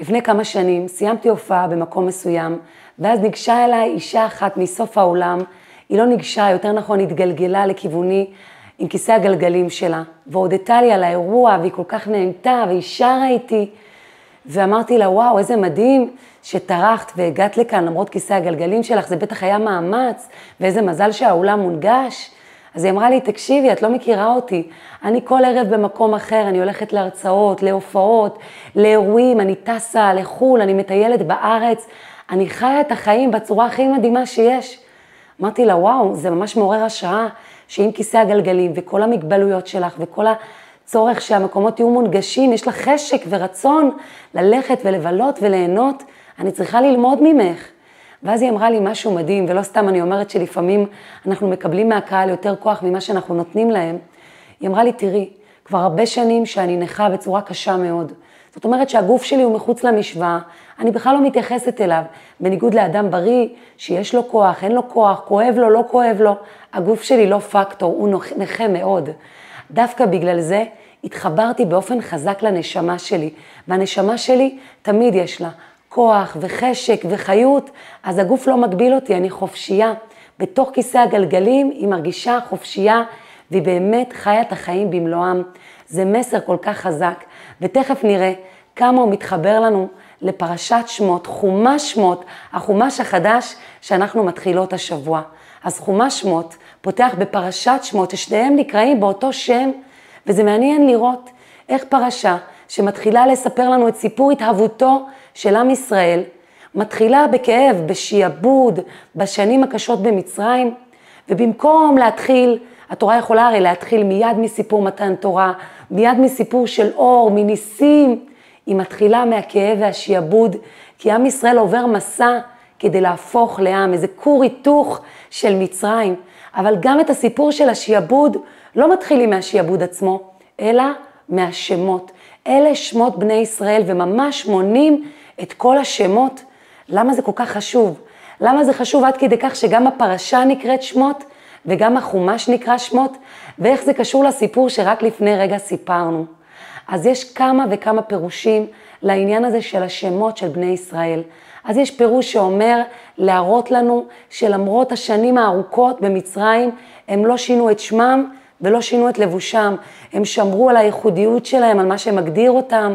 לפני כמה שנים סיימתי הופעה במקום מסוים, ואז ניגשה אליי אישה אחת מסוף האולם, היא לא ניגשה, יותר נכון התגלגלה לכיווני עם כיסא הגלגלים שלה, והודתה לי על האירוע, והיא כל כך נהנתה, והיא שרה איתי, ואמרתי לה, וואו, איזה מדהים שטרחת והגעת לכאן למרות כיסא הגלגלים שלך, זה בטח היה מאמץ, ואיזה מזל שהאולם מונגש. אז היא אמרה לי, תקשיבי, את לא מכירה אותי. אני כל ערב במקום אחר, אני הולכת להרצאות, להופעות, לאירועים, אני טסה לחו"ל, אני מטיילת בארץ, אני חיה את החיים בצורה הכי מדהימה שיש. אמרתי לה, וואו, זה ממש מעורר השראה, שעם כיסא הגלגלים וכל המגבלויות שלך וכל הצורך שהמקומות יהיו מונגשים, יש לך חשק ורצון ללכת ולבלות וליהנות, אני צריכה ללמוד ממך. ואז היא אמרה לי משהו מדהים, ולא סתם אני אומרת שלפעמים אנחנו מקבלים מהקהל יותר כוח ממה שאנחנו נותנים להם. היא אמרה לי, תראי, כבר הרבה שנים שאני נכה בצורה קשה מאוד. זאת אומרת שהגוף שלי הוא מחוץ למשוואה, אני בכלל לא מתייחסת אליו. בניגוד לאדם בריא, שיש לו כוח, אין לו כוח, כואב לו, לא כואב לו, הגוף שלי לא פקטור, הוא נכה מאוד. דווקא בגלל זה התחברתי באופן חזק לנשמה שלי, והנשמה שלי תמיד יש לה כוח וחשק וחיות, אז הגוף לא מגביל אותי, אני חופשייה. בתוך כיסא הגלגלים היא מרגישה חופשייה, והיא באמת חיה את החיים במלואם. זה מסר כל כך חזק, ותכף נראה כמה הוא מתחבר לנו לפרשת שמות, חומש שמות, החומש החדש שאנחנו מתחילות השבוע. אז חומש שמות פותח בפרשת שמות, ששניהם נקראים באותו שם, וזה מעניין לראות איך פרשה שמתחילה לספר לנו את סיפור התהוותו של עם ישראל, מתחילה בכאב, בשיעבוד, בשנים הקשות במצרים, ובמקום להתחיל, התורה יכולה הרי להתחיל מיד מסיפור מתן תורה, מיד מסיפור של אור, מניסים, היא מתחילה מהכאב והשיעבוד, כי עם ישראל עובר מסע כדי להפוך לעם, איזה כור היתוך של מצרים. אבל גם את הסיפור של השיעבוד לא מתחילים מהשיעבוד עצמו, אלא מהשמות. אלה שמות בני ישראל, וממש מונים את כל השמות. למה זה כל כך חשוב? למה זה חשוב עד כדי כך שגם הפרשה נקראת שמות, וגם החומש נקרא שמות, ואיך זה קשור לסיפור שרק לפני רגע סיפרנו. אז יש כמה וכמה פירושים לעניין הזה של השמות של בני ישראל. אז יש פירוש שאומר להראות לנו שלמרות השנים הארוכות במצרים, הם לא שינו את שמם ולא שינו את לבושם, הם שמרו על הייחודיות שלהם, על מה שמגדיר אותם.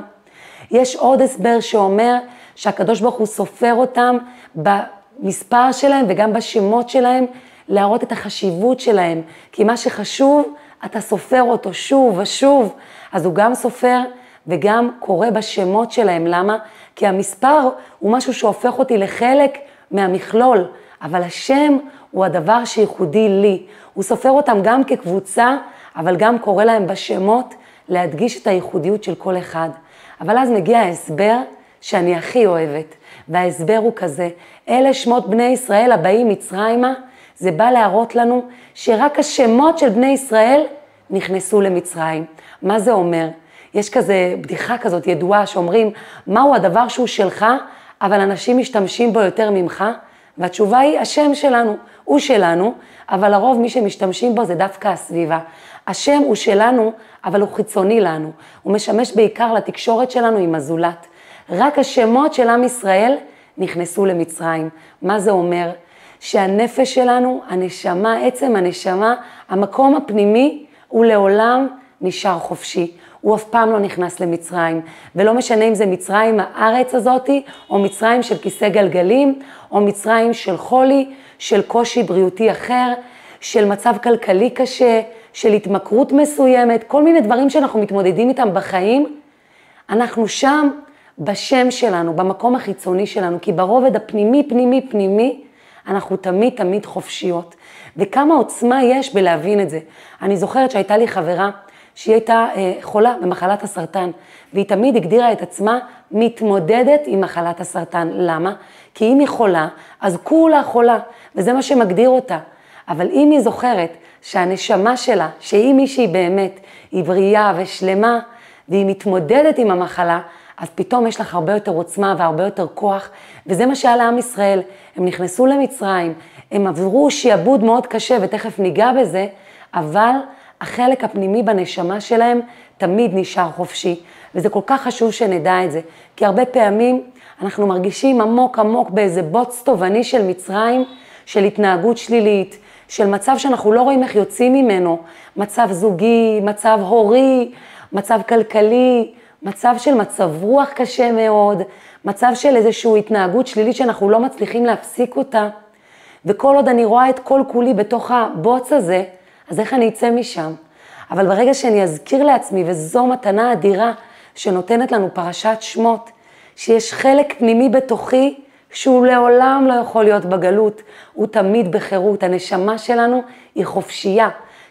יש עוד הסבר שאומר שהקדוש ברוך הוא סופר אותם במספר שלהם וגם בשמות שלהם, להראות את החשיבות שלהם, כי מה שחשוב, אתה סופר אותו שוב ושוב, אז הוא גם סופר וגם קורא בשמות שלהם. למה? כי המספר הוא משהו שהופך אותי לחלק מהמכלול, אבל השם הוא הדבר שייחודי לי. הוא סופר אותם גם כקבוצה, אבל גם קורא להם בשמות להדגיש את הייחודיות של כל אחד. אבל אז מגיע ההסבר שאני הכי אוהבת, וההסבר הוא כזה, אלה שמות בני ישראל הבאים מצרימה, זה בא להראות לנו שרק השמות של בני ישראל נכנסו למצרים. מה זה אומר? יש כזה בדיחה כזאת ידועה שאומרים, מהו הדבר שהוא שלך, אבל אנשים משתמשים בו יותר ממך? והתשובה היא, השם שלנו, הוא שלנו, אבל לרוב מי שמשתמשים בו זה דווקא הסביבה. השם הוא שלנו, אבל הוא חיצוני לנו. הוא משמש בעיקר לתקשורת שלנו עם הזולת. רק השמות של עם ישראל נכנסו למצרים. מה זה אומר? שהנפש שלנו, הנשמה, עצם הנשמה, המקום הפנימי, הוא לעולם נשאר חופשי. הוא אף פעם לא נכנס למצרים, ולא משנה אם זה מצרים הארץ הזאתי, או מצרים של כיסא גלגלים, או מצרים של חולי, של קושי בריאותי אחר, של מצב כלכלי קשה, של התמכרות מסוימת, כל מיני דברים שאנחנו מתמודדים איתם בחיים, אנחנו שם בשם שלנו, במקום החיצוני שלנו, כי ברובד הפנימי, פנימי, פנימי, אנחנו תמיד תמיד חופשיות. וכמה עוצמה יש בלהבין את זה. אני זוכרת שהייתה לי חברה שהיא הייתה אה, חולה במחלת הסרטן, והיא תמיד הגדירה את עצמה מתמודדת עם מחלת הסרטן. למה? כי אם היא חולה, אז כולה חולה, וזה מה שמגדיר אותה. אבל אם היא זוכרת שהנשמה שלה, שהיא מישהי באמת, היא בריאה ושלמה, והיא מתמודדת עם המחלה, אז פתאום יש לך הרבה יותר עוצמה והרבה יותר כוח, וזה מה שהיה לעם ישראל. הם נכנסו למצרים, הם עברו שיעבוד מאוד קשה, ותכף ניגע בזה, אבל החלק הפנימי בנשמה שלהם תמיד נשאר חופשי. וזה כל כך חשוב שנדע את זה, כי הרבה פעמים אנחנו מרגישים עמוק עמוק באיזה בוץ תובעני של מצרים, של התנהגות שלילית, של מצב שאנחנו לא רואים איך יוצאים ממנו, מצב זוגי, מצב הורי, מצב כלכלי, מצב של מצב רוח קשה מאוד, מצב של איזושהי התנהגות שלילית שאנחנו לא מצליחים להפסיק אותה. וכל עוד אני רואה את כל כולי בתוך הבוץ הזה, אז איך אני אצא משם? אבל ברגע שאני אזכיר לעצמי, וזו מתנה אדירה שנותנת לנו פרשת שמות, שיש חלק פנימי בתוכי שהוא לעולם לא יכול להיות בגלות, הוא תמיד בחירות. הנשמה שלנו היא חופשייה,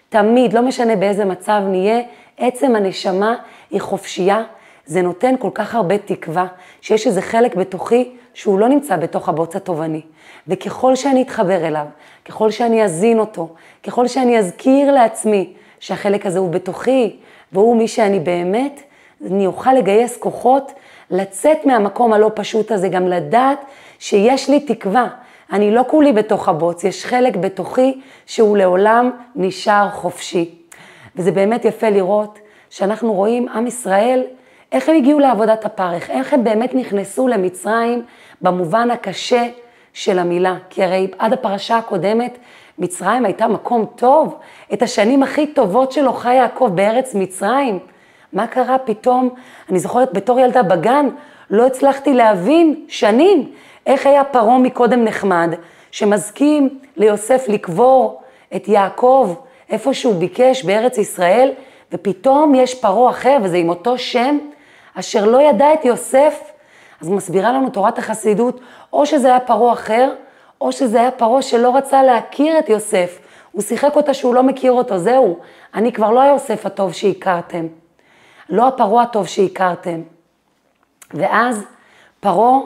תמיד, לא משנה באיזה מצב נהיה, עצם הנשמה היא חופשייה. זה נותן כל כך הרבה תקווה, שיש איזה חלק בתוכי שהוא לא נמצא בתוך הבוץ התובעני. וככל שאני אתחבר אליו, ככל שאני אזין אותו, ככל שאני אזכיר לעצמי שהחלק הזה הוא בתוכי, והוא מי שאני באמת, אני אוכל לגייס כוחות לצאת מהמקום הלא פשוט הזה, גם לדעת שיש לי תקווה. אני לא כולי בתוך הבוץ, יש חלק בתוכי שהוא לעולם נשאר חופשי. וזה באמת יפה לראות שאנחנו רואים עם ישראל, איך הם הגיעו לעבודת הפרך, איך הם באמת נכנסו למצרים במובן הקשה של המילה. כי הרי עד הפרשה הקודמת, מצרים הייתה מקום טוב, את השנים הכי טובות שלו חי יעקב בארץ מצרים. מה קרה פתאום? אני זוכרת בתור ילדה בגן, לא הצלחתי להבין שנים איך היה פרעה מקודם נחמד, שמזכים ליוסף לקבור את יעקב איפה שהוא ביקש בארץ ישראל, ופתאום יש פרעה אחר, וזה עם אותו שם, אשר לא ידע את יוסף. אז מסבירה לנו תורת החסידות, או שזה היה פרעה אחר, או שזה היה פרעה שלא רצה להכיר את יוסף. הוא שיחק אותה שהוא לא מכיר אותו, זהו, אני כבר לא היוסף הטוב שהכרתם. לא הפרעה הטוב שהכרתם. ואז פרעה,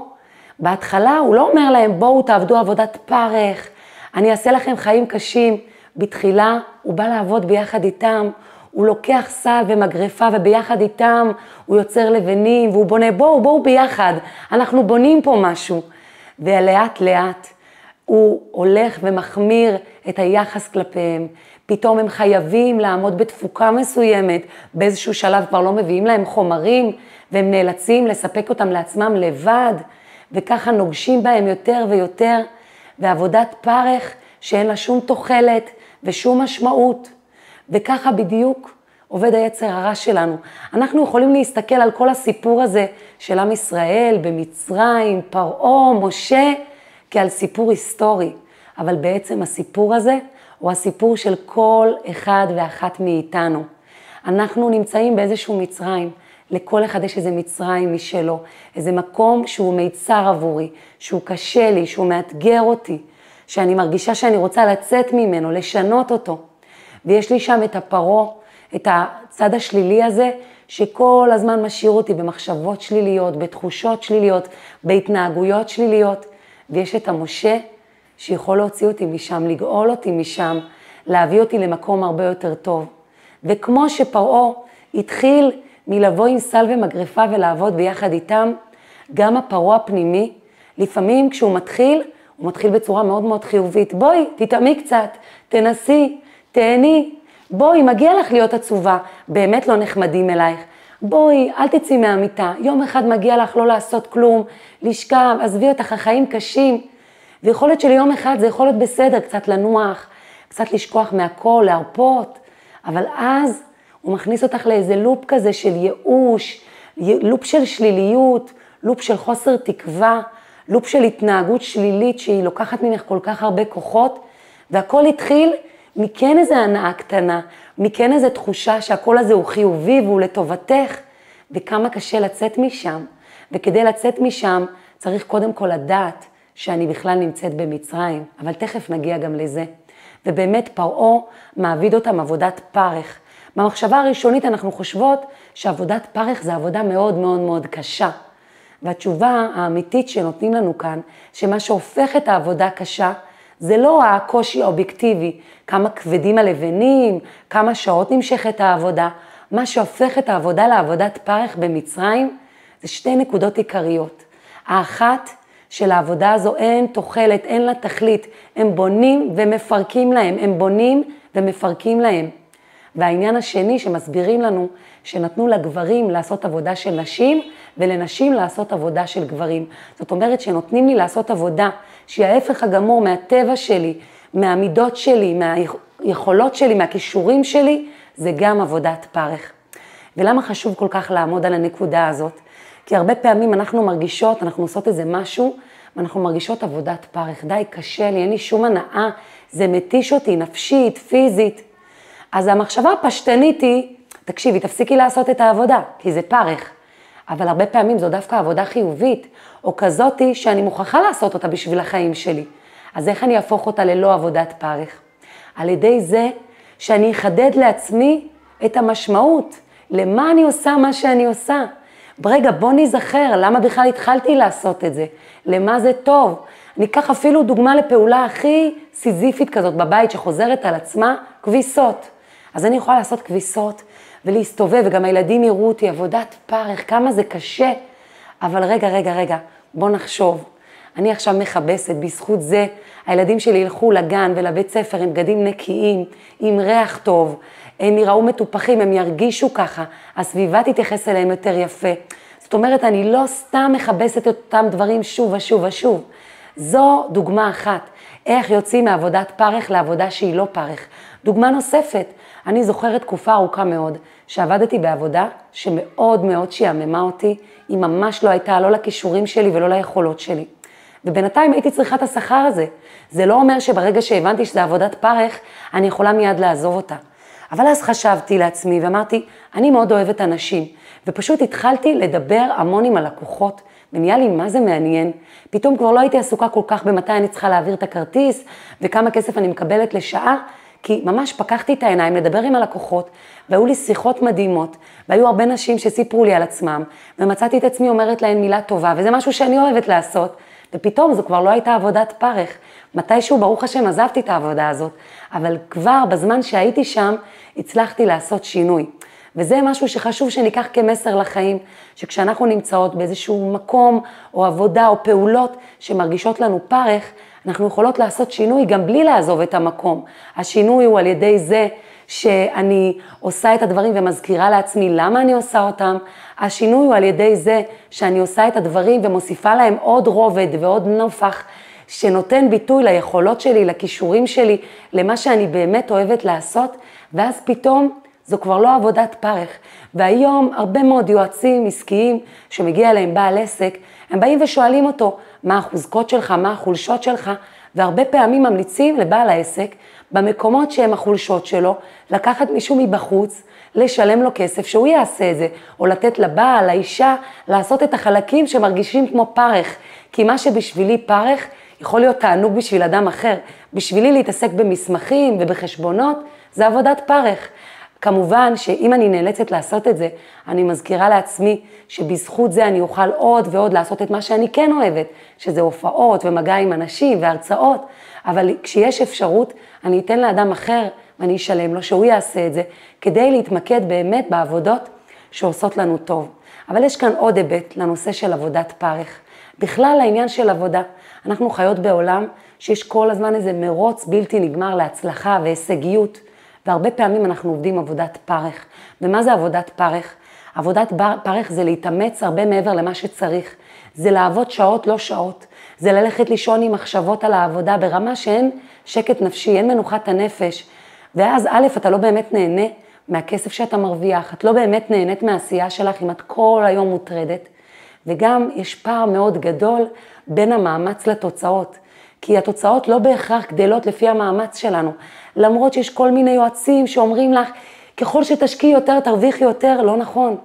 בהתחלה הוא לא אומר להם, בואו תעבדו עבודת פרך, אני אעשה לכם חיים קשים. בתחילה הוא בא לעבוד ביחד איתם, הוא לוקח סל ומגרפה וביחד איתם הוא יוצר לבנים והוא בונה, בואו, בואו ביחד, אנחנו בונים פה משהו. ולאט לאט הוא הולך ומחמיר את היחס כלפיהם. פתאום הם חייבים לעמוד בתפוקה מסוימת, באיזשהו שלב כבר לא מביאים להם חומרים, והם נאלצים לספק אותם לעצמם לבד, וככה נוגשים בהם יותר ויותר, ועבודת פרך שאין לה שום תוחלת ושום משמעות. וככה בדיוק עובד היצר הרע שלנו. אנחנו יכולים להסתכל על כל הסיפור הזה של עם ישראל במצרים, פרעה, משה, כעל סיפור היסטורי, אבל בעצם הסיפור הזה הוא הסיפור של כל אחד ואחת מאיתנו. אנחנו נמצאים באיזשהו מצרים, לכל אחד יש איזה מצרים משלו, איזה מקום שהוא מיצר עבורי, שהוא קשה לי, שהוא מאתגר אותי, שאני מרגישה שאני רוצה לצאת ממנו, לשנות אותו. ויש לי שם את הפרעה, את הצד השלילי הזה, שכל הזמן משאיר אותי במחשבות שליליות, בתחושות שליליות, בהתנהגויות שליליות. ויש את המשה שיכול להוציא אותי משם, לגאול אותי משם, להביא אותי למקום הרבה יותר טוב. וכמו שפרעה התחיל מלבוא עם סל ומגרפה ולעבוד ביחד איתם, גם הפרעה הפנימי, לפעמים כשהוא מתחיל, הוא מתחיל בצורה מאוד מאוד חיובית. בואי, תטעמי קצת, תנסי, תהני, בואי, מגיע לך להיות עצובה, באמת לא נחמדים אלייך. בואי, אל תצאי מהמיטה, יום אחד מגיע לך לא לעשות כלום, לשכב, עזבי אותך, החיים קשים. ויכול להיות שליום אחד זה יכול להיות בסדר, קצת לנוח, קצת לשכוח מהכל, להרפות, אבל אז הוא מכניס אותך לאיזה לופ כזה של ייאוש, לופ של שליליות, לופ של חוסר תקווה, לופ של התנהגות שלילית שהיא לוקחת ממך כל כך הרבה כוחות, והכל התחיל מכן איזה הנאה קטנה, מכן איזה תחושה שהכל הזה הוא חיובי והוא לטובתך, וכמה קשה לצאת משם. וכדי לצאת משם צריך קודם כל לדעת שאני בכלל נמצאת במצרים, אבל תכף נגיע גם לזה. ובאמת פרעה מעביד אותם עבודת פרך. במחשבה הראשונית אנחנו חושבות שעבודת פרך זה עבודה מאוד מאוד מאוד קשה. והתשובה האמיתית שנותנים לנו כאן, שמה שהופך את העבודה קשה, זה לא הקושי האובייקטיבי, כמה כבדים הלבנים, כמה שעות נמשכת העבודה. מה שהופך את העבודה לעבודת פרך במצרים, זה שתי נקודות עיקריות. האחת, שלעבודה הזו אין תוחלת, אין לה תכלית. הם בונים ומפרקים להם, הם בונים ומפרקים להם. והעניין השני שמסבירים לנו שנתנו לגברים לעשות עבודה של נשים ולנשים לעשות עבודה של גברים. זאת אומרת שנותנים לי לעשות עבודה שהיא ההפך הגמור מהטבע שלי, מהמידות שלי, מהיכולות שלי, מהכישורים שלי, זה גם עבודת פרך. ולמה חשוב כל כך לעמוד על הנקודה הזאת? כי הרבה פעמים אנחנו מרגישות, אנחנו עושות איזה משהו, ואנחנו מרגישות עבודת פרך. די, קשה לי, אין לי שום הנאה, זה מתיש אותי נפשית, פיזית. אז המחשבה הפשטנית היא, תקשיבי, תפסיקי לעשות את העבודה, כי זה פרך. אבל הרבה פעמים זו דווקא עבודה חיובית, או כזאתי שאני מוכרחה לעשות אותה בשביל החיים שלי. אז איך אני אהפוך אותה ללא עבודת פרך? על ידי זה שאני אחדד לעצמי את המשמעות, למה אני עושה מה שאני עושה. רגע, בוא ניזכר, למה בכלל התחלתי לעשות את זה? למה זה טוב? אני אקח אפילו דוגמה לפעולה הכי סיזיפית כזאת בבית שחוזרת על עצמה, כביסות. אז אני יכולה לעשות כביסות ולהסתובב, וגם הילדים יראו אותי, עבודת פרך, כמה זה קשה. אבל רגע, רגע, רגע, בוא נחשוב. אני עכשיו מכבסת, בזכות זה הילדים שלי ילכו לגן ולבית ספר עם בגדים נקיים, עם ריח טוב, הם יראו מטופחים, הם ירגישו ככה, הסביבה תתייחס אליהם יותר יפה. זאת אומרת, אני לא סתם מכבסת אותם דברים שוב ושוב ושוב. זו דוגמה אחת, איך יוצאים מעבודת פרך לעבודה שהיא לא פרך. דוגמה נוספת, אני זוכרת תקופה ארוכה מאוד, שעבדתי בעבודה שמאוד מאוד שעממה אותי, היא ממש לא הייתה לא לכישורים שלי ולא ליכולות שלי. ובינתיים הייתי צריכה את השכר הזה. זה לא אומר שברגע שהבנתי שזה עבודת פרך, אני יכולה מיד לעזוב אותה. אבל אז חשבתי לעצמי ואמרתי, אני מאוד אוהבת אנשים, ופשוט התחלתי לדבר המון עם הלקוחות, ונהיה לי מה זה מעניין. פתאום כבר לא הייתי עסוקה כל כך במתי אני צריכה להעביר את הכרטיס, וכמה כסף אני מקבלת לשעה, כי ממש פקחתי את העיניים לדבר עם הלקוחות, והיו לי שיחות מדהימות, והיו הרבה נשים שסיפרו לי על עצמם, ומצאתי את עצמי אומרת להן מילה טובה, וזה משהו שאני אוהבת לעשות, ופתאום זו כבר לא הייתה עבודת פרך. מתישהו, ברוך השם, עזבתי את העבודה הזאת, אבל כבר בזמן שהייתי שם, הצלחתי לעשות שינוי. וזה משהו שחשוב שניקח כמסר לחיים, שכשאנחנו נמצאות באיזשהו מקום או עבודה או פעולות שמרגישות לנו פרך, אנחנו יכולות לעשות שינוי גם בלי לעזוב את המקום. השינוי הוא על ידי זה שאני עושה את הדברים ומזכירה לעצמי למה אני עושה אותם. השינוי הוא על ידי זה שאני עושה את הדברים ומוסיפה להם עוד רובד ועוד נופח שנותן ביטוי ליכולות שלי, לכישורים שלי, למה שאני באמת אוהבת לעשות, ואז פתאום זו כבר לא עבודת פרך. והיום הרבה מאוד יועצים עסקיים שמגיע אליהם בעל עסק, הם באים ושואלים אותו, מה החוזקות שלך, מה החולשות שלך, והרבה פעמים ממליצים לבעל העסק, במקומות שהם החולשות שלו, לקחת מישהו מבחוץ, לשלם לו כסף, שהוא יעשה את זה, או לתת לבעל, לאישה, לעשות את החלקים שמרגישים כמו פרך. כי מה שבשבילי פרך, יכול להיות תענוג בשביל אדם אחר. בשבילי להתעסק במסמכים ובחשבונות, זה עבודת פרך. כמובן שאם אני נאלצת לעשות את זה, אני מזכירה לעצמי שבזכות זה אני אוכל עוד ועוד לעשות את מה שאני כן אוהבת, שזה הופעות ומגע עם אנשים והרצאות, אבל כשיש אפשרות, אני אתן לאדם אחר ואני אשלם לו שהוא יעשה את זה, כדי להתמקד באמת בעבודות שעושות לנו טוב. אבל יש כאן עוד היבט לנושא של עבודת פרך. בכלל לעניין של עבודה, אנחנו חיות בעולם שיש כל הזמן איזה מרוץ בלתי נגמר להצלחה והישגיות. והרבה פעמים אנחנו עובדים עבודת פרך. ומה זה עבודת פרך? עבודת פרך זה להתאמץ הרבה מעבר למה שצריך. זה לעבוד שעות לא שעות. זה ללכת לישון עם מחשבות על העבודה ברמה שאין שקט נפשי, אין מנוחת הנפש. ואז א', אתה לא באמת נהנה מהכסף שאתה מרוויח, את לא באמת נהנית מהעשייה שלך אם את כל היום מוטרדת. וגם יש פער מאוד גדול בין המאמץ לתוצאות. כי התוצאות לא בהכרח גדלות לפי המאמץ שלנו. למרות שיש כל מיני יועצים שאומרים לך, ככל שתשקיעי יותר, תרוויחי יותר, לא נכון.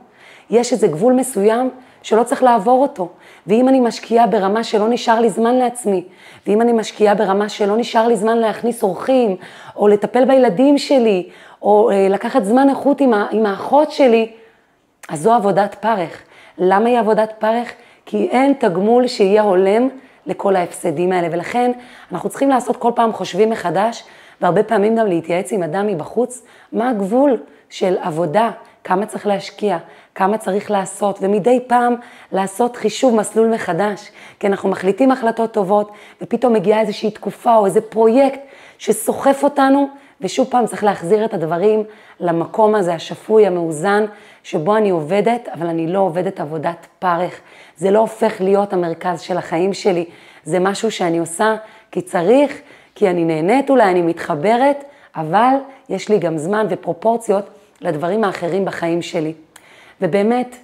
יש איזה גבול מסוים שלא צריך לעבור אותו. ואם אני משקיעה ברמה שלא נשאר לי זמן לעצמי, ואם אני משקיעה ברמה שלא נשאר לי זמן להכניס אורחים, או לטפל בילדים שלי, או אה, לקחת זמן איכות עם, עם האחות שלי, אז זו עבודת פרך. למה היא עבודת פרך? כי אין תגמול שיהיה הולם לכל ההפסדים האלה, ולכן אנחנו צריכים לעשות כל פעם חושבים מחדש, והרבה פעמים גם להתייעץ עם אדם מבחוץ, מה הגבול של עבודה, כמה צריך להשקיע, כמה צריך לעשות, ומדי פעם לעשות חישוב מסלול מחדש, כי אנחנו מחליטים החלטות טובות, ופתאום מגיעה איזושהי תקופה או איזה פרויקט שסוחף אותנו, ושוב פעם צריך להחזיר את הדברים למקום הזה, השפוי, המאוזן, שבו אני עובדת, אבל אני לא עובדת עבודת פרך. זה לא הופך להיות המרכז של החיים שלי, זה משהו שאני עושה כי צריך, כי אני נהנית אולי, אני מתחברת, אבל יש לי גם זמן ופרופורציות לדברים האחרים בחיים שלי. ובאמת,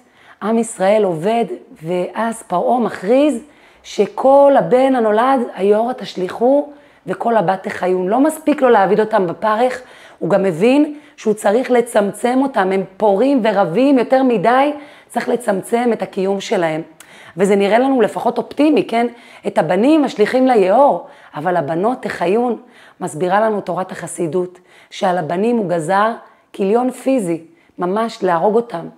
עם ישראל עובד, ואז פרעה מכריז שכל הבן הנולד, היאורה תשליכו, וכל הבת תחיון. לא מספיק לו להעביד אותם בפרך, הוא גם מבין שהוא צריך לצמצם אותם, הם פורים ורבים יותר מדי, צריך לצמצם את הקיום שלהם. וזה נראה לנו לפחות אופטימי, כן? את הבנים משליכים ליאור, אבל הבנות תחיון. מסבירה לנו תורת החסידות, שעל הבנים הוא גזר כיליון פיזי, ממש להרוג אותם.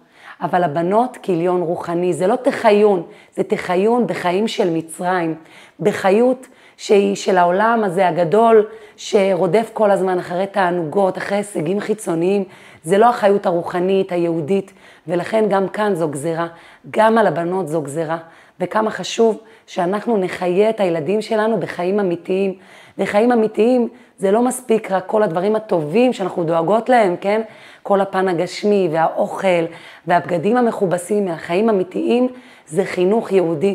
אבל הבנות כיליון רוחני, זה לא תחיון, זה תחיון בחיים של מצרים, בחיות שהיא של העולם הזה הגדול, שרודף כל הזמן אחרי תענוגות, אחרי הישגים חיצוניים, זה לא החיות הרוחנית, היהודית, ולכן גם כאן זו גזירה, גם על הבנות זו גזירה, וכמה חשוב שאנחנו נחיה את הילדים שלנו בחיים אמיתיים. וחיים אמיתיים זה לא מספיק רק כל הדברים הטובים שאנחנו דואגות להם, כן? כל הפן הגשמי והאוכל והבגדים המכובסים, החיים אמיתיים זה חינוך יהודי.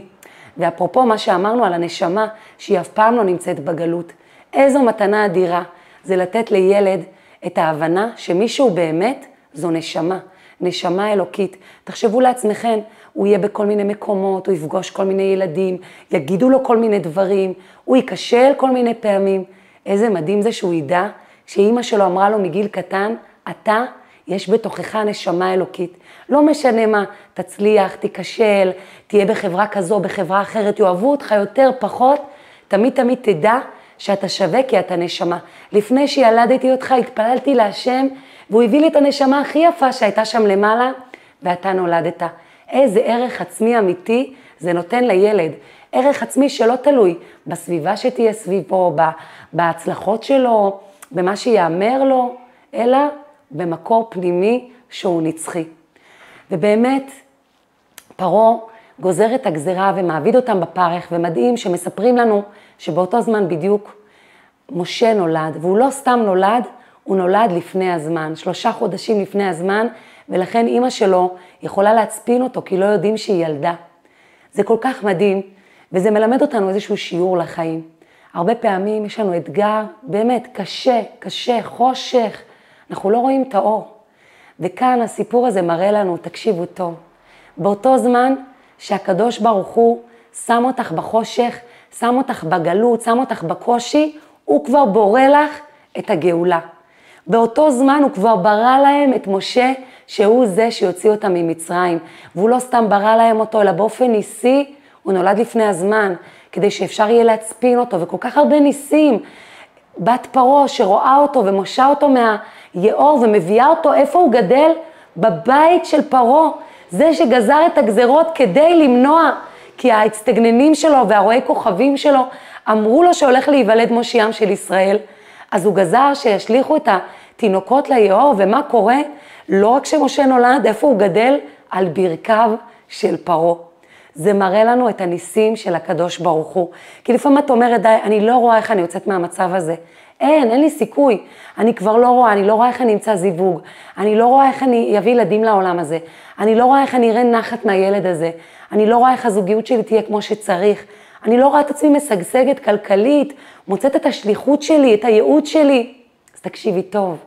ואפרופו מה שאמרנו על הנשמה, שהיא אף פעם לא נמצאת בגלות, איזו מתנה אדירה זה לתת לילד את ההבנה שמישהו באמת זו נשמה, נשמה אלוקית. תחשבו לעצמכם, הוא יהיה בכל מיני מקומות, הוא יפגוש כל מיני ילדים, יגידו לו כל מיני דברים, הוא ייכשל כל מיני פעמים. איזה מדהים זה שהוא ידע שאימא שלו אמרה לו מגיל קטן, אתה, יש בתוכך נשמה אלוקית. לא משנה מה, תצליח, תיכשל, תהיה בחברה כזו, בחברה אחרת, יאהבו אותך יותר, פחות, תמיד תמיד תדע שאתה שווה כי אתה נשמה. לפני שילדתי אותך התפללתי להשם, והוא הביא לי את הנשמה הכי יפה שהייתה שם למעלה, ואתה נולדת. איזה ערך עצמי אמיתי זה נותן לילד. ערך עצמי שלא תלוי בסביבה שתהיה סביבו, בהצלחות שלו, במה שיאמר לו, אלא במקור פנימי שהוא נצחי. ובאמת, פרעה גוזר את הגזרה ומעביד אותם בפרך, ומדהים שמספרים לנו שבאותו זמן בדיוק משה נולד, והוא לא סתם נולד, הוא נולד לפני הזמן, שלושה חודשים לפני הזמן, ולכן אימא שלו יכולה להצפין אותו, כי לא יודעים שהיא ילדה. זה כל כך מדהים, וזה מלמד אותנו איזשהו שיעור לחיים. הרבה פעמים יש לנו אתגר באמת קשה, קשה, חושך, אנחנו לא רואים את האור. וכאן הסיפור הזה מראה לנו, תקשיבו טוב, באותו זמן שהקדוש ברוך הוא שם אותך בחושך, שם אותך בגלות, שם אותך בקושי, הוא כבר בורא לך את הגאולה. באותו זמן הוא כבר ברא להם את משה, שהוא זה שיוציא אותם ממצרים. והוא לא סתם ברא להם אותו, אלא באופן ניסי, הוא נולד לפני הזמן, כדי שאפשר יהיה להצפין אותו, וכל כך הרבה ניסים. בת פרעה שרואה אותו ומושה אותו מהיאור ומביאה אותו, איפה הוא גדל? בבית של פרעה. זה שגזר את הגזרות כדי למנוע, כי ההצטגננים שלו והרועי כוכבים שלו אמרו לו שהולך להיוולד מושיעם של ישראל. אז הוא גזר שישליכו את התינוקות ליאור, ומה קורה? לא רק שמשה נולד, איפה הוא גדל? על ברכיו של פרעה. זה מראה לנו את הניסים של הקדוש ברוך הוא. כי לפעמים את אומרת, די, אני לא רואה איך אני יוצאת מהמצב הזה. אין, אין לי סיכוי. אני כבר לא רואה, אני לא רואה איך אני אמצא זיווג. אני לא רואה איך אני אביא ילדים לעולם הזה. אני לא רואה איך אני אראה נחת מהילד הזה. אני לא רואה איך הזוגיות שלי תהיה כמו שצריך. אני לא רואה את עצמי משגשגת כלכלית, מוצאת את השליחות שלי, את הייעוד שלי. אז תקשיבי טוב,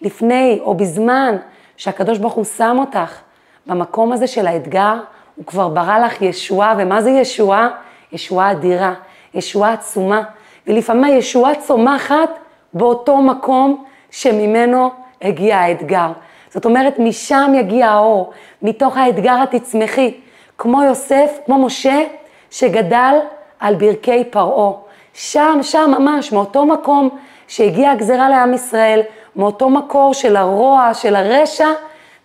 לפני או בזמן שהקדוש ברוך הוא שם אותך במקום הזה של האתגר, הוא כבר ברא לך ישועה, ומה זה ישועה? ישועה אדירה, ישועה עצומה, ולפעמים הישועה צומחת באותו מקום שממנו הגיע האתגר. זאת אומרת, משם יגיע האור, מתוך האתגר את תצמחי, כמו יוסף, כמו משה, שגדל על ברכי פרעה. שם, שם ממש, מאותו מקום שהגיעה הגזרה לעם ישראל, מאותו מקור של הרוע, של הרשע,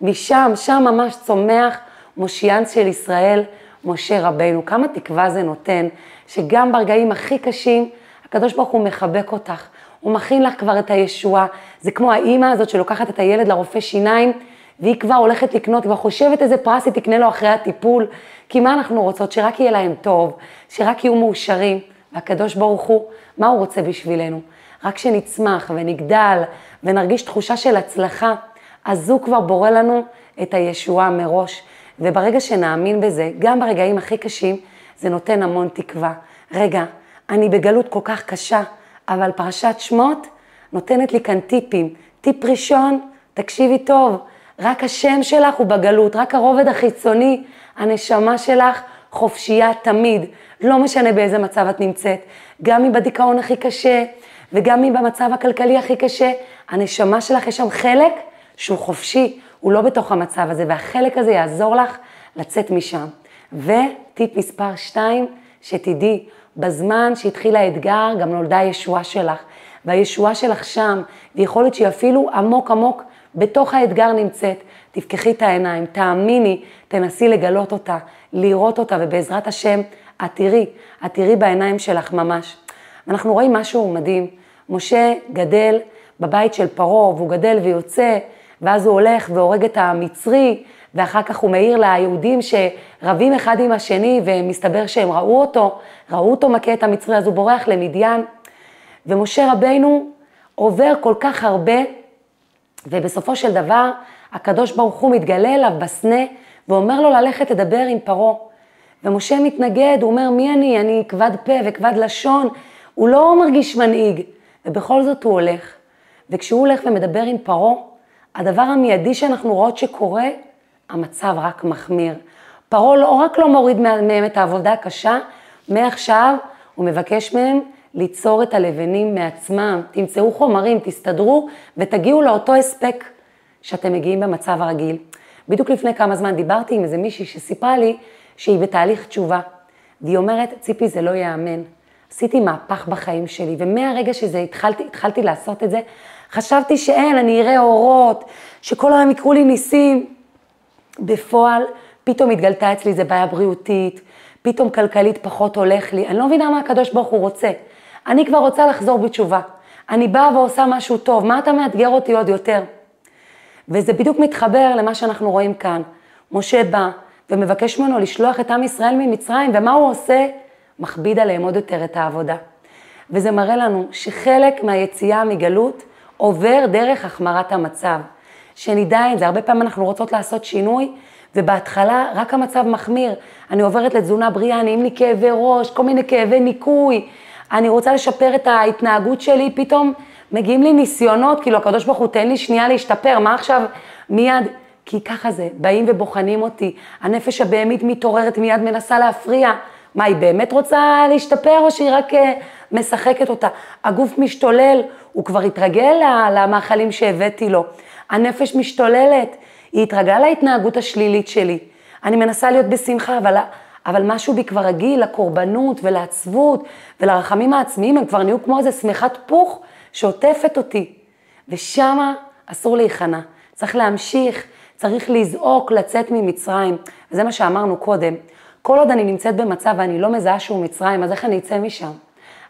משם, שם ממש צומח מושיען של ישראל, משה רבנו. כמה תקווה זה נותן, שגם ברגעים הכי קשים, הקדוש ברוך הוא מחבק אותך, הוא מכין לך כבר את הישועה. זה כמו האימא הזאת שלוקחת את הילד לרופא שיניים, והיא כבר הולכת לקנות, כבר חושבת איזה פרס היא תקנה לו אחרי הטיפול, כי מה אנחנו רוצות? שרק יהיה להם טוב, שרק יהיו מאושרים. והקדוש ברוך הוא, מה הוא רוצה בשבילנו? רק כשנצמח ונגדל ונרגיש תחושה של הצלחה, אז הוא כבר בורא לנו את הישועה מראש. וברגע שנאמין בזה, גם ברגעים הכי קשים, זה נותן המון תקווה. רגע, אני בגלות כל כך קשה, אבל פרשת שמות נותנת לי כאן טיפים. טיפ ראשון, תקשיבי טוב, רק השם שלך הוא בגלות, רק הרובד החיצוני, הנשמה שלך חופשייה תמיד, לא משנה באיזה מצב את נמצאת, גם אם בדיכאון הכי קשה, וגם אם במצב הכלכלי הכי קשה, הנשמה שלך יש שם חלק שהוא חופשי, הוא לא בתוך המצב הזה, והחלק הזה יעזור לך לצאת משם. וטיפ מספר 2, שתדעי, בזמן שהתחיל האתגר גם נולדה הישועה שלך. והישועה שלך שם, ויכול להיות שהיא אפילו עמוק עמוק בתוך האתגר נמצאת. תפקחי את העיניים, תאמיני, תנסי לגלות אותה, לראות אותה, ובעזרת השם, את תראי, את תראי בעיניים שלך ממש. אנחנו רואים משהו מדהים. משה גדל בבית של פרעה, והוא גדל ויוצא, ואז הוא הולך והורג את המצרי, ואחר כך הוא מעיר ליהודים שרבים אחד עם השני, ומסתבר שהם ראו אותו, ראו אותו מכה את המצרי, אז הוא בורח למדיין. ומשה רבינו עובר כל כך הרבה, ובסופו של דבר, הקדוש ברוך הוא מתגלה אליו בסנה, ואומר לו ללכת לדבר עם פרעה. ומשה מתנגד, הוא אומר, מי אני? אני כבד פה וכבד לשון. הוא לא מרגיש מנהיג, ובכל זאת הוא הולך. וכשהוא הולך ומדבר עם פרעה, הדבר המיידי שאנחנו רואות שקורה, המצב רק מחמיר. פרעה לא רק לא מוריד מהם את העבודה הקשה, מעכשיו הוא מבקש מהם ליצור את הלבנים מעצמם, תמצאו חומרים, תסתדרו ותגיעו לאותו הספק שאתם מגיעים במצב הרגיל. בדיוק לפני כמה זמן דיברתי עם איזה מישהי שסיפרה לי שהיא בתהליך תשובה, והיא אומרת, ציפי, זה לא ייאמן. עשיתי מהפך בחיים שלי, ומהרגע שזה התחלתי, התחלתי לעשות את זה, חשבתי שאין, אני אראה אורות, שכל היום יקרו לי ניסים. בפועל, פתאום התגלתה אצלי איזה בעיה בריאותית, פתאום כלכלית פחות הולך לי, אני לא מבינה מה הקדוש ברוך הוא רוצה. אני כבר רוצה לחזור בתשובה. אני באה ועושה משהו טוב, מה אתה מאתגר אותי עוד יותר? וזה בדיוק מתחבר למה שאנחנו רואים כאן. משה בא ומבקש ממנו לשלוח את עם ישראל ממצרים, ומה הוא עושה? מכביד עליהם עוד יותר את העבודה. וזה מראה לנו שחלק מהיציאה מגלות עובר דרך החמרת המצב. שנדע את זה, הרבה פעמים אנחנו רוצות לעשות שינוי, ובהתחלה רק המצב מחמיר. אני עוברת לתזונה בריאה, נהיים לי כאבי ראש, כל מיני כאבי ניקוי, אני רוצה לשפר את ההתנהגות שלי, פתאום מגיעים לי ניסיונות, כאילו הקדוש ברוך הוא תן לי שנייה להשתפר, מה עכשיו מיד? כי ככה זה, באים ובוחנים אותי, הנפש הבהמית מתעוררת, מיד מנסה להפריע. מה, היא באמת רוצה להשתפר או שהיא רק אה, משחקת אותה? הגוף משתולל, הוא כבר התרגל למאכלים שהבאתי לו. הנפש משתוללת, היא התרגלה להתנהגות השלילית שלי. אני מנסה להיות בשמחה, אבל, אבל משהו בי כבר רגיל לקורבנות ולעצבות ולרחמים העצמיים, הם כבר נהיו כמו איזה שמיכת פוך שעוטפת אותי. ושמה אסור להיכנע, צריך להמשיך, צריך לזעוק, לצאת ממצרים. וזה מה שאמרנו קודם. כל עוד אני נמצאת במצב ואני לא מזהה שהוא מצרים, אז איך אני אצא משם?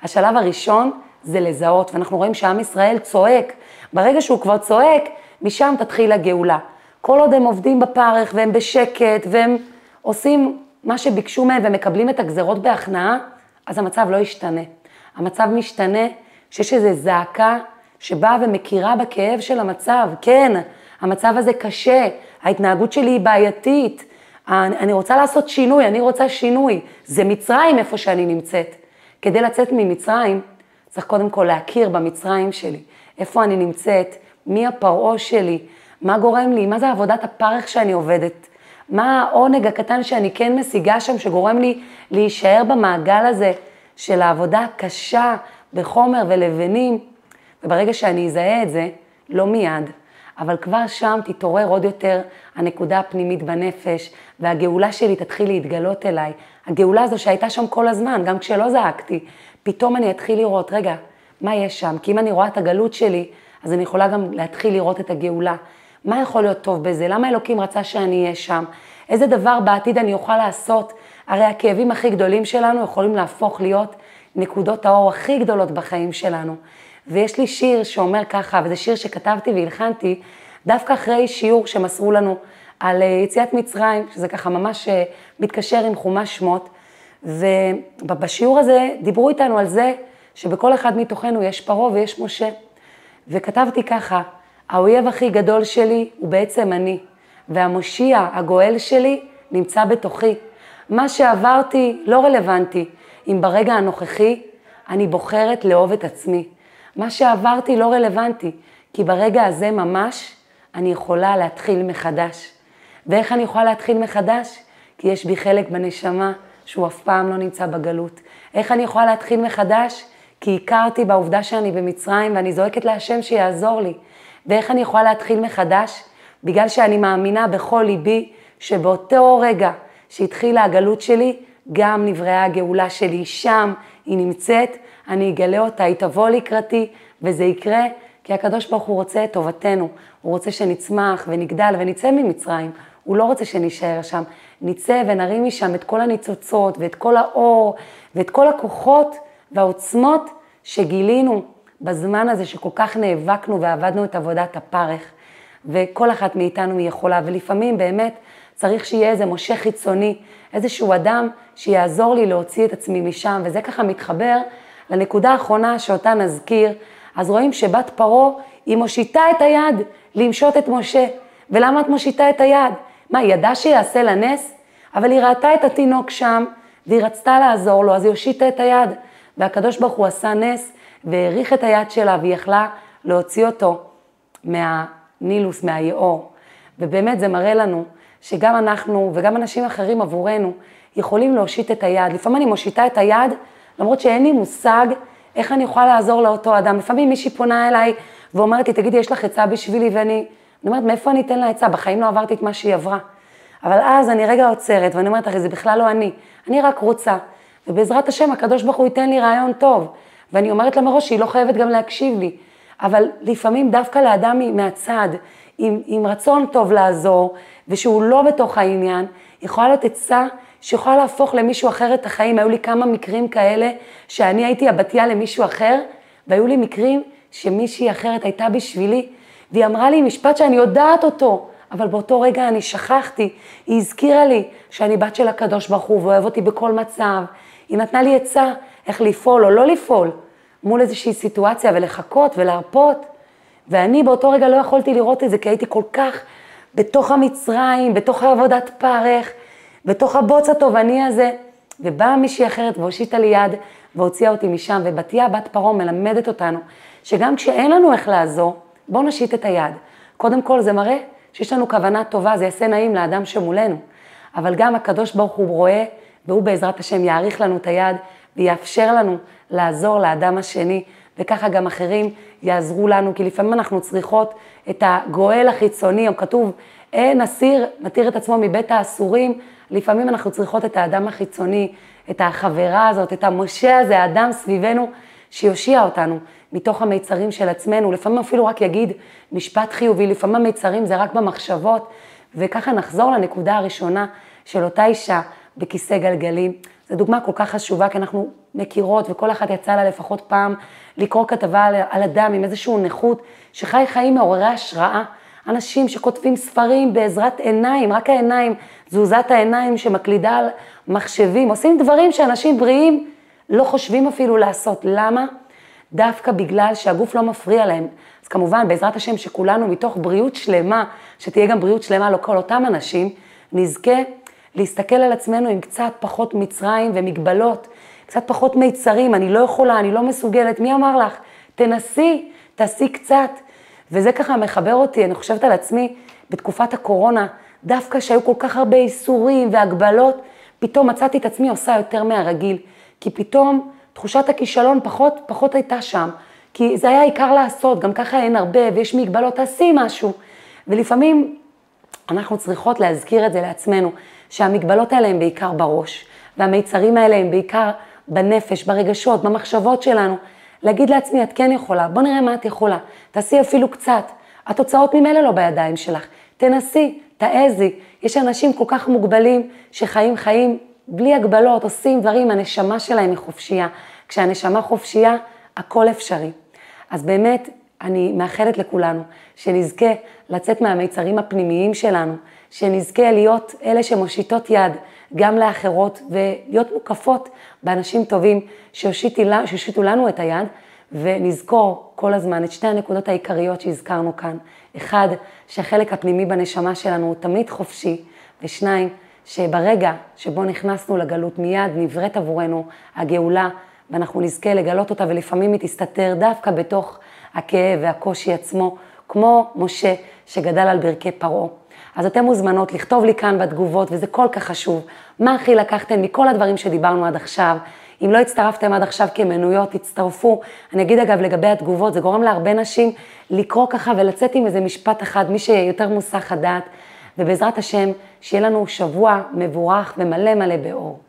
השלב הראשון זה לזהות, ואנחנו רואים שעם ישראל צועק. ברגע שהוא כבר צועק, משם תתחיל הגאולה. כל עוד הם עובדים בפרך והם בשקט והם עושים מה שביקשו מהם ומקבלים את הגזרות בהכנעה, אז המצב לא ישתנה. המצב משתנה כשיש איזו זעקה שבאה ומכירה בכאב של המצב. כן, המצב הזה קשה, ההתנהגות שלי היא בעייתית, אני רוצה לעשות שינוי, אני רוצה שינוי. זה מצרים איפה שאני נמצאת. כדי לצאת ממצרים, צריך קודם כל להכיר במצרים שלי. איפה אני נמצאת, מי הפרעה שלי, מה גורם לי, מה זה עבודת הפרך שאני עובדת, מה העונג הקטן שאני כן משיגה שם, שגורם לי להישאר במעגל הזה של העבודה הקשה בחומר ולבנים. וברגע שאני אזהה את זה, לא מיד, אבל כבר שם תתעורר עוד יותר הנקודה הפנימית בנפש, והגאולה שלי תתחיל להתגלות אליי. הגאולה הזו שהייתה שם כל הזמן, גם כשלא זעקתי, פתאום אני אתחיל לראות, רגע, מה יש שם? כי אם אני רואה את הגלות שלי, אז אני יכולה גם להתחיל לראות את הגאולה. מה יכול להיות טוב בזה? למה אלוקים רצה שאני אהיה שם? איזה דבר בעתיד אני אוכל לעשות? הרי הכאבים הכי גדולים שלנו יכולים להפוך להיות נקודות האור הכי גדולות בחיים שלנו. ויש לי שיר שאומר ככה, וזה שיר שכתבתי והלחנתי, דווקא אחרי שיעור שמסרו לנו על אה, יציאת מצרים, שזה ככה ממש אה, מתקשר עם חומש שמות, ובשיעור הזה דיברו איתנו על זה שבכל אחד מתוכנו יש פרעה ויש משה. וכתבתי ככה, האויב הכי גדול שלי הוא בעצם אני, והמושיע, הגואל שלי, נמצא בתוכי. מה שעברתי לא רלוונטי, אם ברגע הנוכחי אני בוחרת לאהוב את עצמי. מה שעברתי לא רלוונטי, כי ברגע הזה ממש אני יכולה להתחיל מחדש. ואיך אני יכולה להתחיל מחדש? כי יש בי חלק בנשמה שהוא אף פעם לא נמצא בגלות. איך אני יכולה להתחיל מחדש? כי הכרתי בעובדה שאני במצרים ואני זועקת להשם שיעזור לי. ואיך אני יכולה להתחיל מחדש? בגלל שאני מאמינה בכל ליבי שבאותו רגע שהתחילה הגלות שלי, גם נבראה הגאולה שלי. שם היא נמצאת, אני אגלה אותה, היא תבוא לקראתי, וזה יקרה כי הקדוש ברוך הוא רוצה את טובתנו. הוא רוצה שנצמח ונגדל ונצא ממצרים. הוא לא רוצה שנישאר שם. נצא ונרים משם את כל הניצוצות ואת כל האור ואת כל הכוחות והעוצמות שגילינו בזמן הזה שכל כך נאבקנו ועבדנו את עבודת הפרך. וכל אחת מאיתנו היא יכולה, ולפעמים באמת צריך שיהיה איזה משה חיצוני, איזשהו אדם שיעזור לי להוציא את עצמי משם, וזה ככה מתחבר לנקודה האחרונה שאותה נזכיר. אז רואים שבת פרעה, היא מושיטה את היד למשות את משה. ולמה את מושיטה את היד? מה, היא ידעה שיעשה לה נס? אבל היא ראתה את התינוק שם, והיא רצתה לעזור לו, אז היא הושיטה את היד. והקדוש ברוך הוא עשה נס, והאריך את היד שלה, והיא יכלה להוציא אותו מהנילוס, מהיאור. ובאמת זה מראה לנו שגם אנחנו וגם אנשים אחרים עבורנו יכולים להושיט את היד. לפעמים אני מושיטה את היד, למרות שאין לי מושג איך אני יכולה לעזור לאותו אדם. לפעמים מישהי פונה אליי ואומרת לי, תגידי, יש לך עצה בשבילי? ואני אני אומרת, מאיפה אני אתן לה עצה? בחיים לא עברתי את מה שהיא עברה. אבל אז אני רגע עוצרת ואני אומרת, הרי זה בכלל לא אני, אני רק רוצה. ובעזרת השם, הקדוש ברוך הוא ייתן לי רעיון טוב. ואני אומרת לה מראש שהיא לא חייבת גם להקשיב לי. אבל לפעמים דווקא לאדם מהצד, עם, עם רצון טוב לעזור, ושהוא לא בתוך העניין, יכולה להיות עצה שיכולה להפוך למישהו אחר את החיים. היו לי כמה מקרים כאלה, שאני הייתי הבתיה למישהו אחר, והיו לי מקרים שמישהי אחרת הייתה בשבילי, והיא אמרה לי משפט שאני יודעת אותו, אבל באותו רגע אני שכחתי. היא הזכירה לי שאני בת של הקדוש ברוך הוא ואוהב אותי בכל מצב. היא נתנה לי עצה איך לפעול או לא לפעול מול איזושהי סיטואציה ולחכות ולהרפות. ואני באותו רגע לא יכולתי לראות את זה, כי הייתי כל כך בתוך המצרים, בתוך העבודת פרך, בתוך הבוץ התובעני הזה. ובאה מישהי אחרת והושיטה לי יד והוציאה אותי משם, ובתיה בת פרעה מלמדת אותנו שגם כשאין לנו איך לעזור, בואו נשיט את היד. קודם כל זה מראה שיש לנו כוונה טובה, זה יעשה נעים לאדם שמולנו. אבל גם הקדוש ברוך הוא רואה, והוא בעזרת השם יאריך לנו את היד ויאפשר לנו לעזור לאדם השני, וככה גם אחרים יעזרו לנו, כי לפעמים אנחנו צריכות את הגואל החיצוני, או כתוב, אין אסיר מתיר את עצמו מבית האסורים, לפעמים אנחנו צריכות את האדם החיצוני, את החברה הזאת, את המשה הזה, האדם סביבנו, שיושיע אותנו מתוך המיצרים של עצמנו, לפעמים אפילו רק יגיד משפט חיובי, לפעמים המיצרים זה רק במחשבות, וככה נחזור לנקודה הראשונה של אותה אישה בכיסא גלגלים. זו דוגמה כל כך חשובה, כי אנחנו מכירות, וכל אחת יצא לה לפחות פעם לקרוא כתבה על, על אדם עם איזושהי נכות, שחי חיים מעוררי השראה. אנשים שכותבים ספרים בעזרת עיניים, רק העיניים, תזוזת העיניים שמקלידה על מחשבים, עושים דברים שאנשים בריאים לא חושבים אפילו לעשות. למה? דווקא בגלל שהגוף לא מפריע להם. אז כמובן, בעזרת השם שכולנו מתוך בריאות שלמה, שתהיה גם בריאות שלמה לכל אותם אנשים, נזכה להסתכל על עצמנו עם קצת פחות מצרים ומגבלות, קצת פחות מיצרים, אני לא יכולה, אני לא מסוגלת, מי אמר לך? תנסי, תעשי קצת. וזה ככה מחבר אותי, אני חושבת על עצמי, בתקופת הקורונה, דווקא שהיו כל כך הרבה איסורים והגבלות, פתאום מצאתי את עצמי עושה יותר מהרגיל. כי פתאום תחושת הכישלון פחות, פחות הייתה שם. כי זה היה עיקר לעשות, גם ככה אין הרבה ויש מגבלות, תעשי משהו. ולפעמים אנחנו צריכות להזכיר את זה לעצמנו, שהמגבלות האלה הן בעיקר בראש, והמיצרים האלה הם בעיקר בנפש, ברגשות, במחשבות שלנו. להגיד לעצמי, את כן יכולה, בוא נראה מה את יכולה, תעשי אפילו קצת. התוצאות ממילא לא בידיים שלך. תנסי, תעזי. יש אנשים כל כך מוגבלים שחיים חיים בלי הגבלות, עושים דברים, הנשמה שלהם היא חופשייה. כשהנשמה חופשייה, הכל אפשרי. אז באמת, אני מאחלת לכולנו שנזכה לצאת מהמיצרים הפנימיים שלנו, שנזכה להיות אלה שמושיטות יד גם לאחרות ולהיות מוקפות באנשים טובים שיושיטו לנו את היד ונזכור כל הזמן את שתי הנקודות העיקריות שהזכרנו כאן. אחד, שהחלק הפנימי בנשמה שלנו הוא תמיד חופשי, ושניים, שברגע שבו נכנסנו לגלות מיד נבראת עבורנו הגאולה ואנחנו נזכה לגלות אותה ולפעמים היא תסתתר דווקא בתוך הכאב והקושי עצמו, כמו משה שגדל על ברכי פרעה. אז אתן מוזמנות לכתוב לי כאן בתגובות, וזה כל כך חשוב, מה הכי לקחתם מכל הדברים שדיברנו עד עכשיו. אם לא הצטרפתם עד עכשיו כמנויות, תצטרפו. אני אגיד אגב לגבי התגובות, זה גורם להרבה נשים לקרוא ככה ולצאת עם איזה משפט אחד, מי שיותר מוסך הדעת, ובעזרת השם, שיהיה לנו שבוע מבורך ומלא מלא באור.